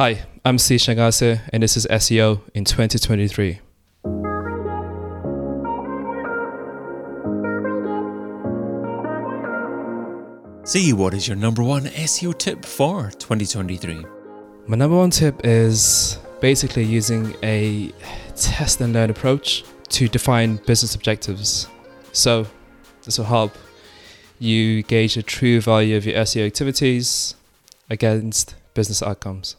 Hi, I'm Si. Shangase, and this is SEO in 2023. Si, what is your number one SEO tip for 2023? My number one tip is basically using a test and learn approach to define business objectives. So, this will help you gauge the true value of your SEO activities against business outcomes.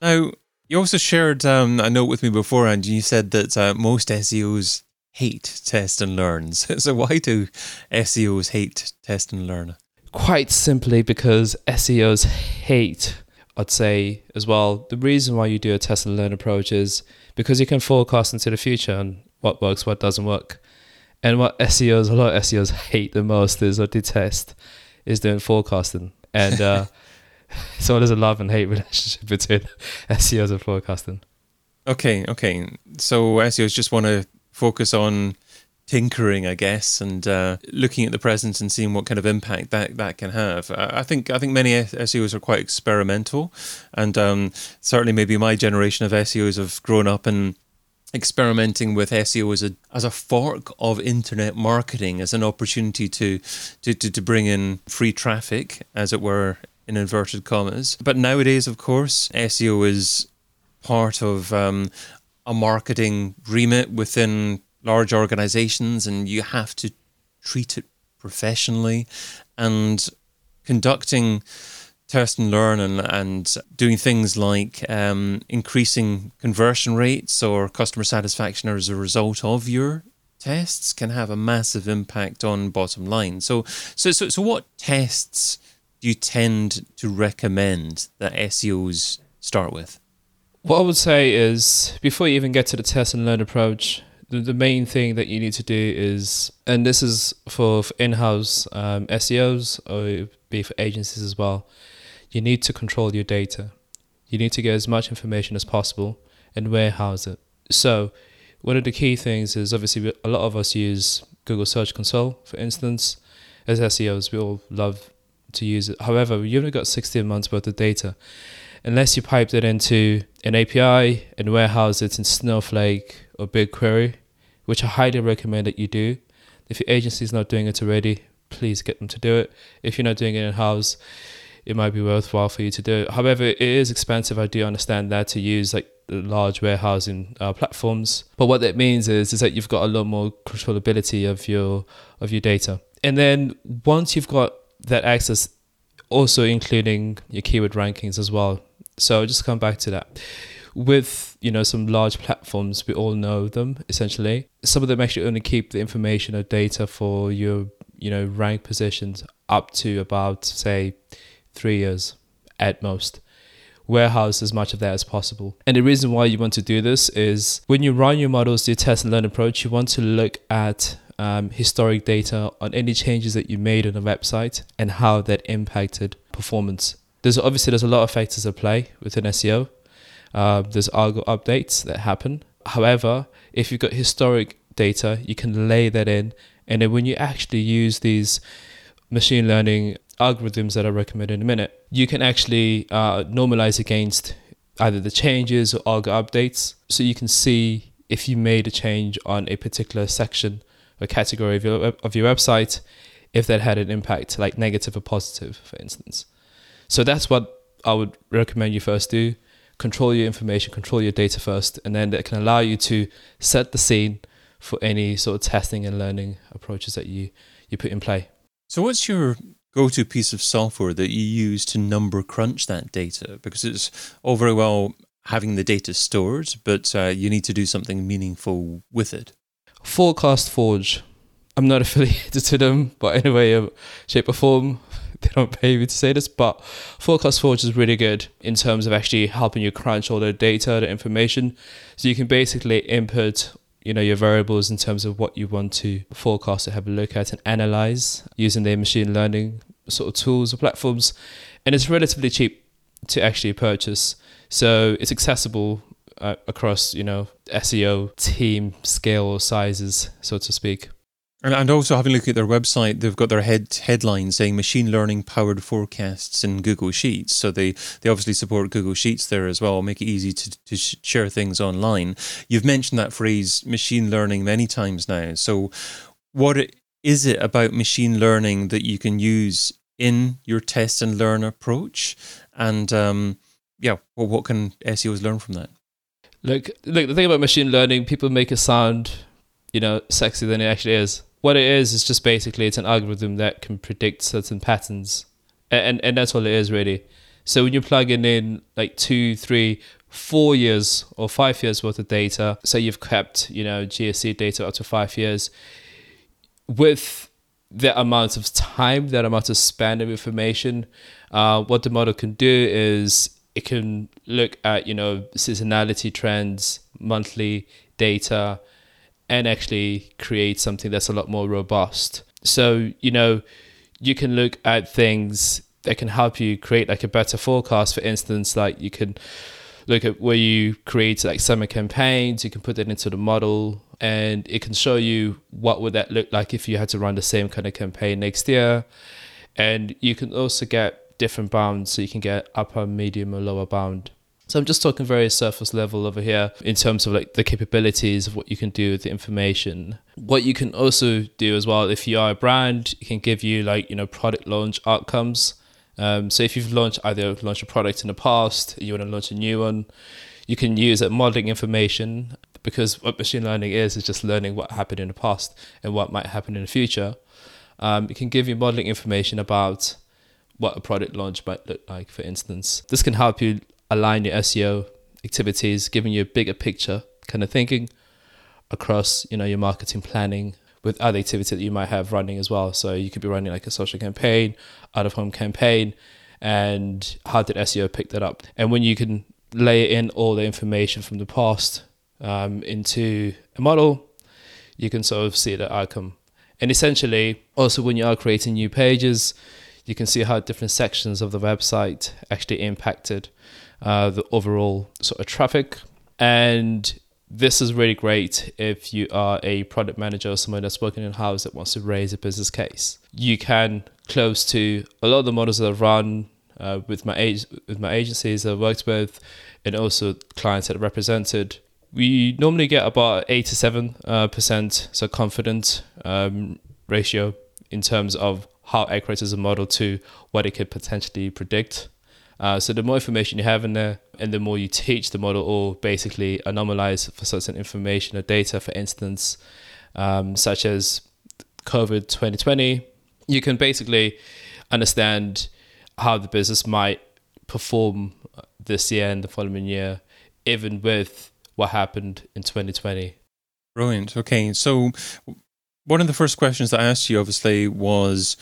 Now, you also shared um, a note with me beforehand. And you said that uh, most SEOs hate test and learn. So, why do SEOs hate test and learn? Quite simply because SEOs hate, I'd say as well. The reason why you do a test and learn approach is because you can forecast into the future and what works, what doesn't work. And what SEOs, a lot of SEOs hate the most is or detest is doing forecasting. And uh, so there's a love and hate relationship between SEOs and forecasting. Okay, okay. So SEOs just want to focus on tinkering, I guess, and uh, looking at the present and seeing what kind of impact that, that can have. I think I think many SEOs are quite experimental, and um, certainly maybe my generation of SEOs have grown up and experimenting with SEO as a as a fork of internet marketing, as an opportunity to to, to, to bring in free traffic, as it were, in inverted commas. But nowadays, of course, SEO is part of um, a marketing remit within large organizations and you have to treat it professionally and conducting test and learn and, and doing things like um, increasing conversion rates or customer satisfaction as a result of your tests can have a massive impact on bottom line. So, so, so, so what tests do you tend to recommend that SEOs start with? What I would say is before you even get to the test and learn approach, the, the main thing that you need to do is, and this is for, for in house um, SEOs or be for agencies as well, you need to control your data. You need to get as much information as possible and warehouse it. So, one of the key things is obviously a lot of us use Google Search Console, for instance. As SEOs, we all love to use it. However, you've only got 16 months worth of data. Unless you piped it into an API and warehouse it in Snowflake or BigQuery, which I highly recommend that you do. If your agency is not doing it already, please get them to do it. If you're not doing it in house, it might be worthwhile for you to do it. However, it is expensive. I do understand that to use like large warehousing uh, platforms. But what that means is is that you've got a lot more controllability of your of your data. And then once you've got that access, also including your keyword rankings as well. So just come back to that. With you know some large platforms, we all know them essentially. Some of them actually only keep the information or data for your you know rank positions up to about say three years at most warehouse as much of that as possible. And the reason why you want to do this is when you run your models, your test and learn approach, you want to look at um, historic data on any changes that you made on the website and how that impacted performance. There's obviously there's a lot of factors at play within SEO. Uh, there's algo updates that happen. However, if you've got historic data, you can lay that in, and then when you actually use these machine learning algorithms that I recommend in a minute, you can actually uh, normalize against either the changes or algo updates. So you can see if you made a change on a particular section or category of your, of your website, if that had an impact, like negative or positive, for instance. So that's what I would recommend you first do. Control your information, control your data first, and then that can allow you to set the scene for any sort of testing and learning approaches that you, you put in play. So, what's your go to piece of software that you use to number crunch that data? Because it's all very well having the data stored, but uh, you need to do something meaningful with it. Forecast Forge. I'm not affiliated to them, but in a way, shape, or form, they don't pay me to say this, but Forecast Forge is really good in terms of actually helping you crunch all the data, the information. So you can basically input you know your variables in terms of what you want to forecast to have a look at and analyze using their machine learning sort of tools or platforms and it's relatively cheap to actually purchase so it's accessible uh, across you know SEO team scale or sizes so to speak And, and also having a look at their website, they've got their head headline saying machine learning powered forecasts in Google Sheets. So they, they obviously support Google Sheets there as well, make it easy to, to share things online. You've mentioned that phrase machine learning many times now. So what is it about machine learning that you can use in your test and learn approach? And um, yeah, well, what can SEOs learn from that? Look, look. The thing about machine learning, people make it sound, you know, sexy than it actually is. What it is is just basically it's an algorithm that can predict certain patterns, and and, and that's all it is really. So when you're plugging in like two, three, four years or five years worth of data, say you've kept, you know, GSC data up to five years, with the amount of time, that amount of span of information, uh, what the model can do is it can look at you know seasonality trends, monthly data, and actually create something that's a lot more robust. So you know you can look at things that can help you create like a better forecast. For instance, like you can look at where you create like summer campaigns. You can put that into the model, and it can show you what would that look like if you had to run the same kind of campaign next year. And you can also get different bounds so you can get upper, medium, or lower bound. So I'm just talking very surface level over here in terms of like the capabilities of what you can do with the information. What you can also do as well, if you are a brand, it can give you like you know product launch outcomes. Um, so if you've launched either launched a product in the past, you want to launch a new one, you can use that modeling information because what machine learning is is just learning what happened in the past and what might happen in the future. Um, it can give you modeling information about what a product launch might look like, for instance. This can help you align your SEO activities, giving you a bigger picture kind of thinking across, you know, your marketing planning with other activity that you might have running as well. So you could be running like a social campaign, out of home campaign, and how did SEO pick that up? And when you can lay in all the information from the past um, into a model, you can sort of see the outcome. And essentially, also when you are creating new pages, you can see how different sections of the website actually impacted uh, the overall sort of traffic. And this is really great if you are a product manager or someone that's working in house that wants to raise a business case. You can close to a lot of the models that I've run uh, with my age with my agencies I've worked with, and also clients that are represented. We normally get about eight to seven uh, percent so confident um, ratio in terms of how accurate is a model to what it could potentially predict. Uh, so the more information you have in there, and the more you teach the model, or basically anomalize for certain information or data, for instance, um, such as COVID 2020, you can basically understand how the business might perform this year and the following year, even with what happened in 2020. Brilliant. Okay, so one of the first questions that I asked you, obviously, was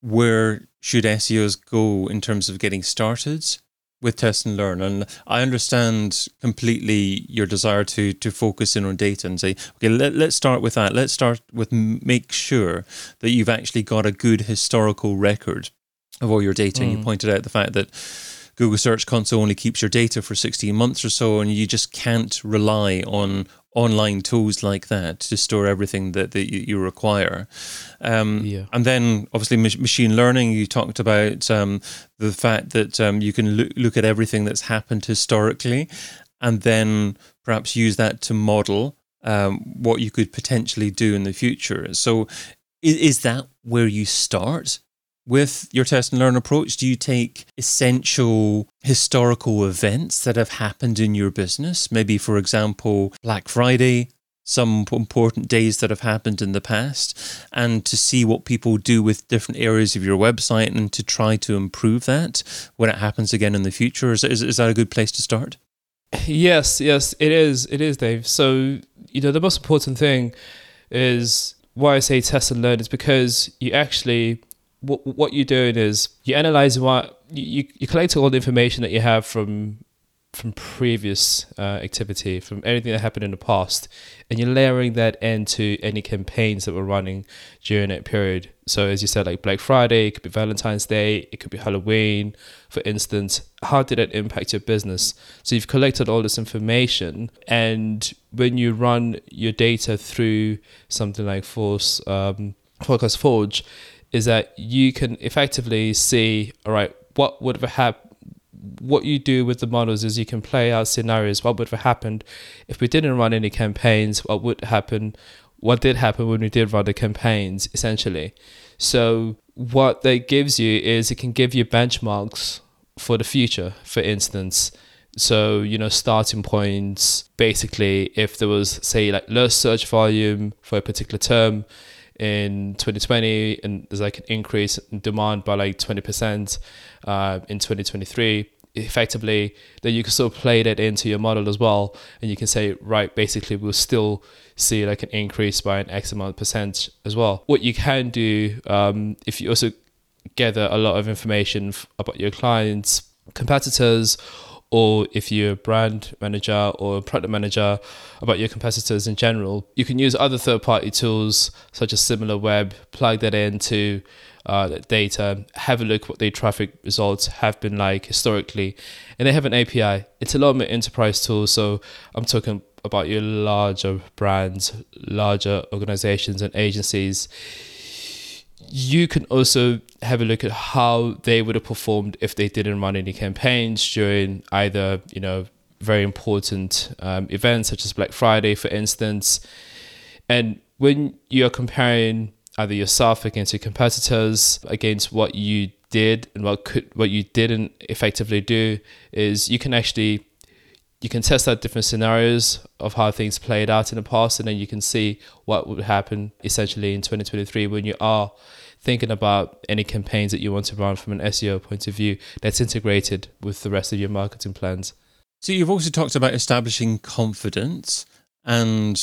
where should SEOs go in terms of getting started with test and learn? And I understand completely your desire to to focus in on data and say, okay, let, let's start with that. Let's start with make sure that you've actually got a good historical record of all your data. Mm. And you mm. pointed out the fact that Google Search Console only keeps your data for 16 months or so, and you just can't rely on online tools like that to store everything that, that you, you require. Um, yeah. And then obviously machine learning, you talked about um, the fact that um, you can look, look at everything that's happened historically and then perhaps use that to model um, what you could potentially do in the future. So is, is that where you start? With your test and learn approach, do you take essential historical events that have happened in your business? Maybe, for example, Black Friday, some important days that have happened in the past, and to see what people do with different areas of your website and to try to improve that when it happens again in the future? Is, is, is that a good place to start? Yes, yes, it is. It is, Dave. So, you know, the most important thing is why I say test and learn is because you actually what what you're doing is you're analyzing what you you collect all the information that you have from from previous uh, activity, from anything that happened in the past, and you're layering that into any campaigns that were running during that period. So, as you said, like Black Friday, it could be Valentine's Day, it could be Halloween, for instance. How did it impact your business? So, you've collected all this information, and when you run your data through something like Force um, Forge, is that you can effectively see, all right, what would have happened what you do with the models is you can play out scenarios. What would have happened if we didn't run any campaigns? What would happen? What did happen when we did run the campaigns, essentially? So, what that gives you is it can give you benchmarks for the future, for instance. So, you know, starting points basically, if there was, say, like less search volume for a particular term in 2020, and there's like an increase in demand by like 20% uh, in 2023, effectively then you can sort of play that into your model as well and you can say right basically we'll still see like an increase by an x amount percent as well. What you can do um, if you also gather a lot of information about your clients competitors or if you're a brand manager or a product manager about your competitors in general you can use other third party tools such as SimilarWeb plug that into uh, data, have a look what their traffic results have been like historically, and they have an API. It's a lot more enterprise tool, so I'm talking about your larger brands, larger organizations and agencies. You can also have a look at how they would have performed if they didn't run any campaigns during either, you know, very important um, events such as Black Friday, for instance. And when you're comparing either yourself against your competitors, against what you did and what could what you didn't effectively do is you can actually you can test out different scenarios of how things played out in the past and then you can see what would happen essentially in 2023 when you are thinking about any campaigns that you want to run from an SEO point of view that's integrated with the rest of your marketing plans. So you've also talked about establishing confidence and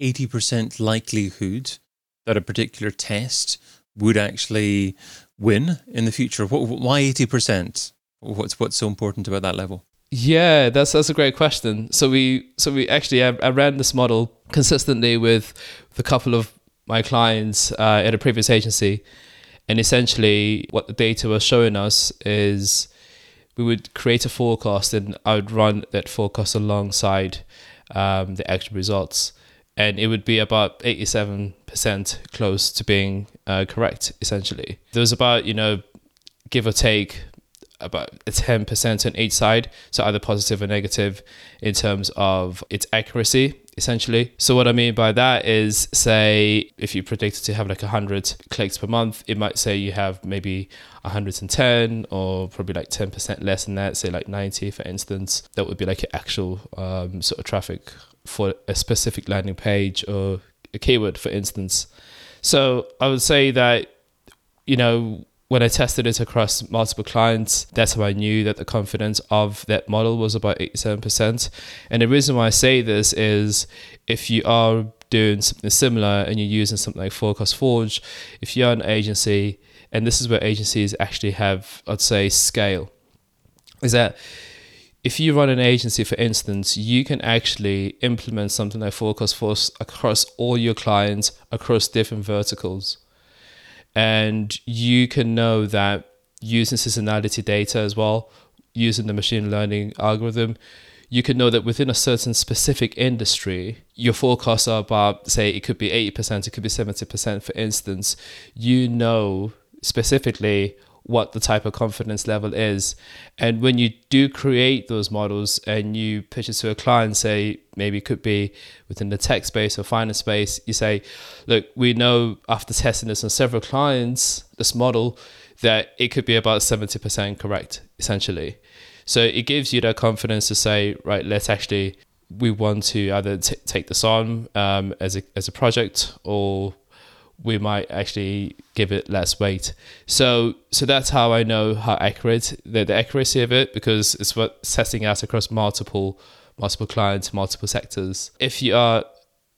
80% likelihood that a particular test would actually win in the future? Why eighty percent? What's what's so important about that level? Yeah, that's that's a great question. So we so we actually I, I ran this model consistently with, a couple of my clients uh, at a previous agency, and essentially what the data was showing us is we would create a forecast and I would run that forecast alongside um, the actual results. And it would be about 87% close to being uh, correct essentially. There was about you know give or take about a 10% on each side so either positive or negative in terms of its accuracy essentially so what i mean by that is say if you predicted to have like 100 clicks per month it might say you have maybe 110 or probably like 10% less than that say like 90 for instance that would be like actual um, sort of traffic for a specific landing page or a keyword, for instance. So I would say that, you know, when I tested it across multiple clients, that's how I knew that the confidence of that model was about 87%. And the reason why I say this is if you are doing something similar and you're using something like Forecast Forge, if you're an agency, and this is where agencies actually have, I'd say, scale, is that if you run an agency, for instance, you can actually implement something like Forecast Force across all your clients across different verticals. And you can know that using seasonality data as well, using the machine learning algorithm, you can know that within a certain specific industry, your forecasts are about, say, it could be 80%, it could be 70%, for instance. You know specifically what the type of confidence level is. And when you do create those models and you pitch it to a client, say maybe it could be within the tech space or finance space, you say, look, we know after testing this on several clients, this model, that it could be about 70% correct, essentially. So it gives you that confidence to say, right, let's actually, we want to either t- take this on um, as, a, as a project or we might actually give it less weight. So so that's how I know how accurate the, the accuracy of it because it's what testing out across multiple multiple clients, multiple sectors. If you are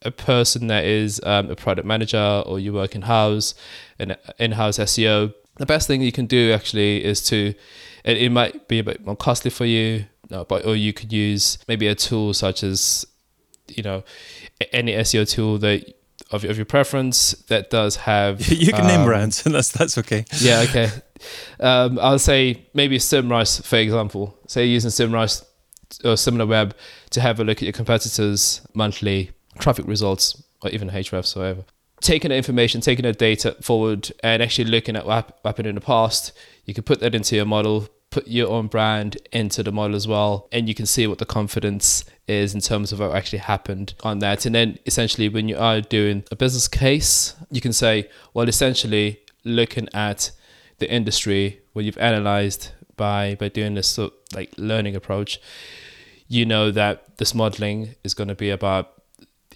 a person that is um, a product manager or you work in house, an in-house SEO, the best thing you can do actually is to it, it might be a bit more costly for you No, but or you could use maybe a tool such as, you know, any SEO tool that of, of your preference that does have. you can name um, brands, and that's that's okay. Yeah, okay. Um, I'll say maybe Semrush, for example. Say you're using Semrush or SimilarWeb to have a look at your competitors' monthly traffic results or even Ahrefs or whatever. Taking the information, taking the data forward, and actually looking at what happened in the past, you can put that into your model, put your own brand into the model as well, and you can see what the confidence is in terms of what actually happened on that. And then essentially, when you are doing a business case, you can say, well, essentially, looking at the industry, what you've analyzed by by doing this sort like learning approach, you know that this modeling is going to be about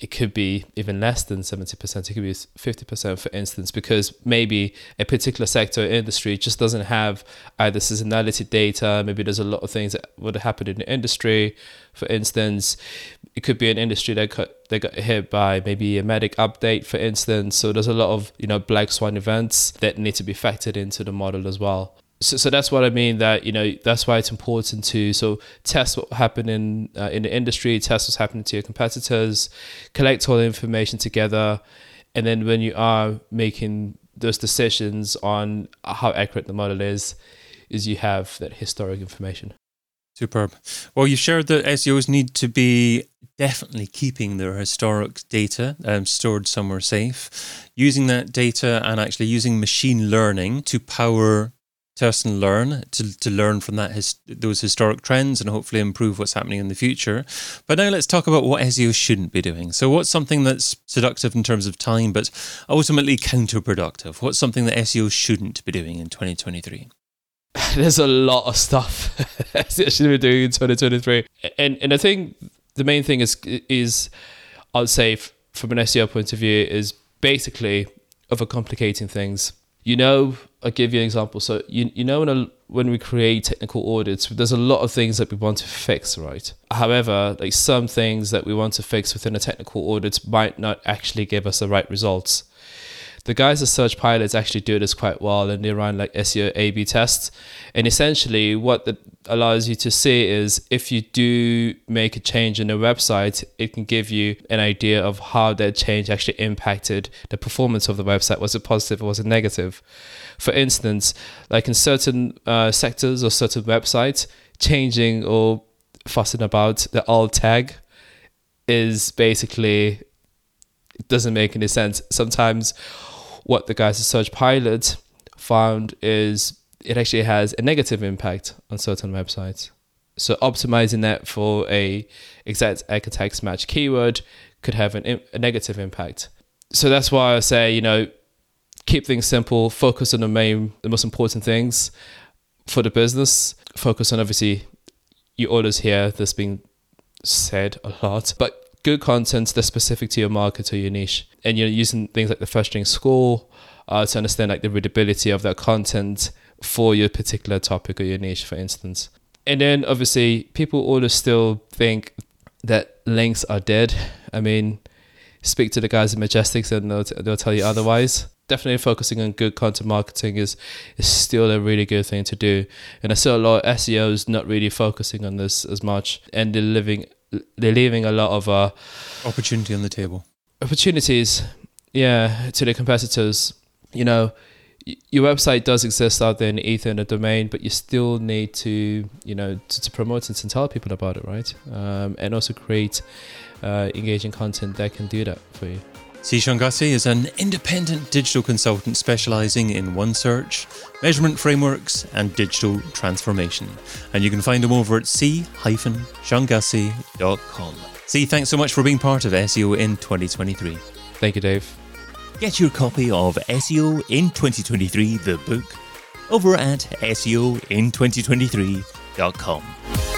it could be even less than 70%, it could be 50%, for instance, because maybe a particular sector or industry just doesn't have either seasonality data. Maybe there's a lot of things that would have happened in the industry. For instance, it could be an industry that that got hit by maybe a medic update, for instance. So there's a lot of, you know, black swan events that need to be factored into the model as well so, so that's what I mean. That you know that's why it's important to so test what happened in uh, in the industry, test what's happening to your competitors, collect all the information together, and then when you are making those decisions on how accurate the model is, is you have that historic information. Superb. Well, you shared that SEOs need to be definitely keeping their historic data um, stored somewhere safe, using that data and actually using machine learning to power test and learn to, to learn from that his, those historic trends and hopefully improve what's happening in the future. But now let's talk about what SEO shouldn't be doing. So what's something that's seductive in terms of time but ultimately counterproductive? What's something that SEO shouldn't be doing in 2023? There's a lot of stuff that SEO should be doing in 2023. And and I think the main thing is is I'd say from an SEO point of view is basically overcomplicating things. You know I'll give you an example. So you you know when a, when we create technical audits, there's a lot of things that we want to fix, right? However, like some things that we want to fix within a technical audit might not actually give us the right results the guys at Search Pilots actually do this quite well and they run like SEO A B tests. And essentially, what that allows you to see is if you do make a change in the website, it can give you an idea of how that change actually impacted the performance of the website. Was it positive or was it negative? For instance, like in certain uh, sectors or certain websites, changing or fussing about the alt tag is basically it doesn't make any sense. Sometimes what the guys at Search Pilot found is it actually has a negative impact on certain websites. So optimizing that for a exact anchor text match keyword could have an, a negative impact. So that's why I say, you know, keep things simple, focus on the main, the most important things for the business. Focus on obviously your orders here. That's been said a lot, but good content that's specific to your market or your niche. And you're using things like the Flesch reading score uh, to understand like the readability of that content for your particular topic or your niche, for instance. And then obviously people always still think that links are dead. I mean, speak to the guys at Majestics and they'll, t- they'll tell you otherwise. Definitely focusing on good content marketing is, is still a really good thing to do. And I see a lot of SEOs not really focusing on this as much and they're living they're leaving a lot of uh, opportunity on the table. Opportunities, yeah, to the competitors. You know, your website does exist out there in the ether and the domain, but you still need to, you know, to, to promote it and tell people about it, right? Um, and also create uh, engaging content that can do that for you. Si Shangase is an independent digital consultant specializing in OneSearch, measurement frameworks, and digital transformation. And you can find him over at Si, thanks so much for being part of SEO in 2023. Thank you, Dave. Get your copy of SEO in 2023, the book, over at SEOin2023.com.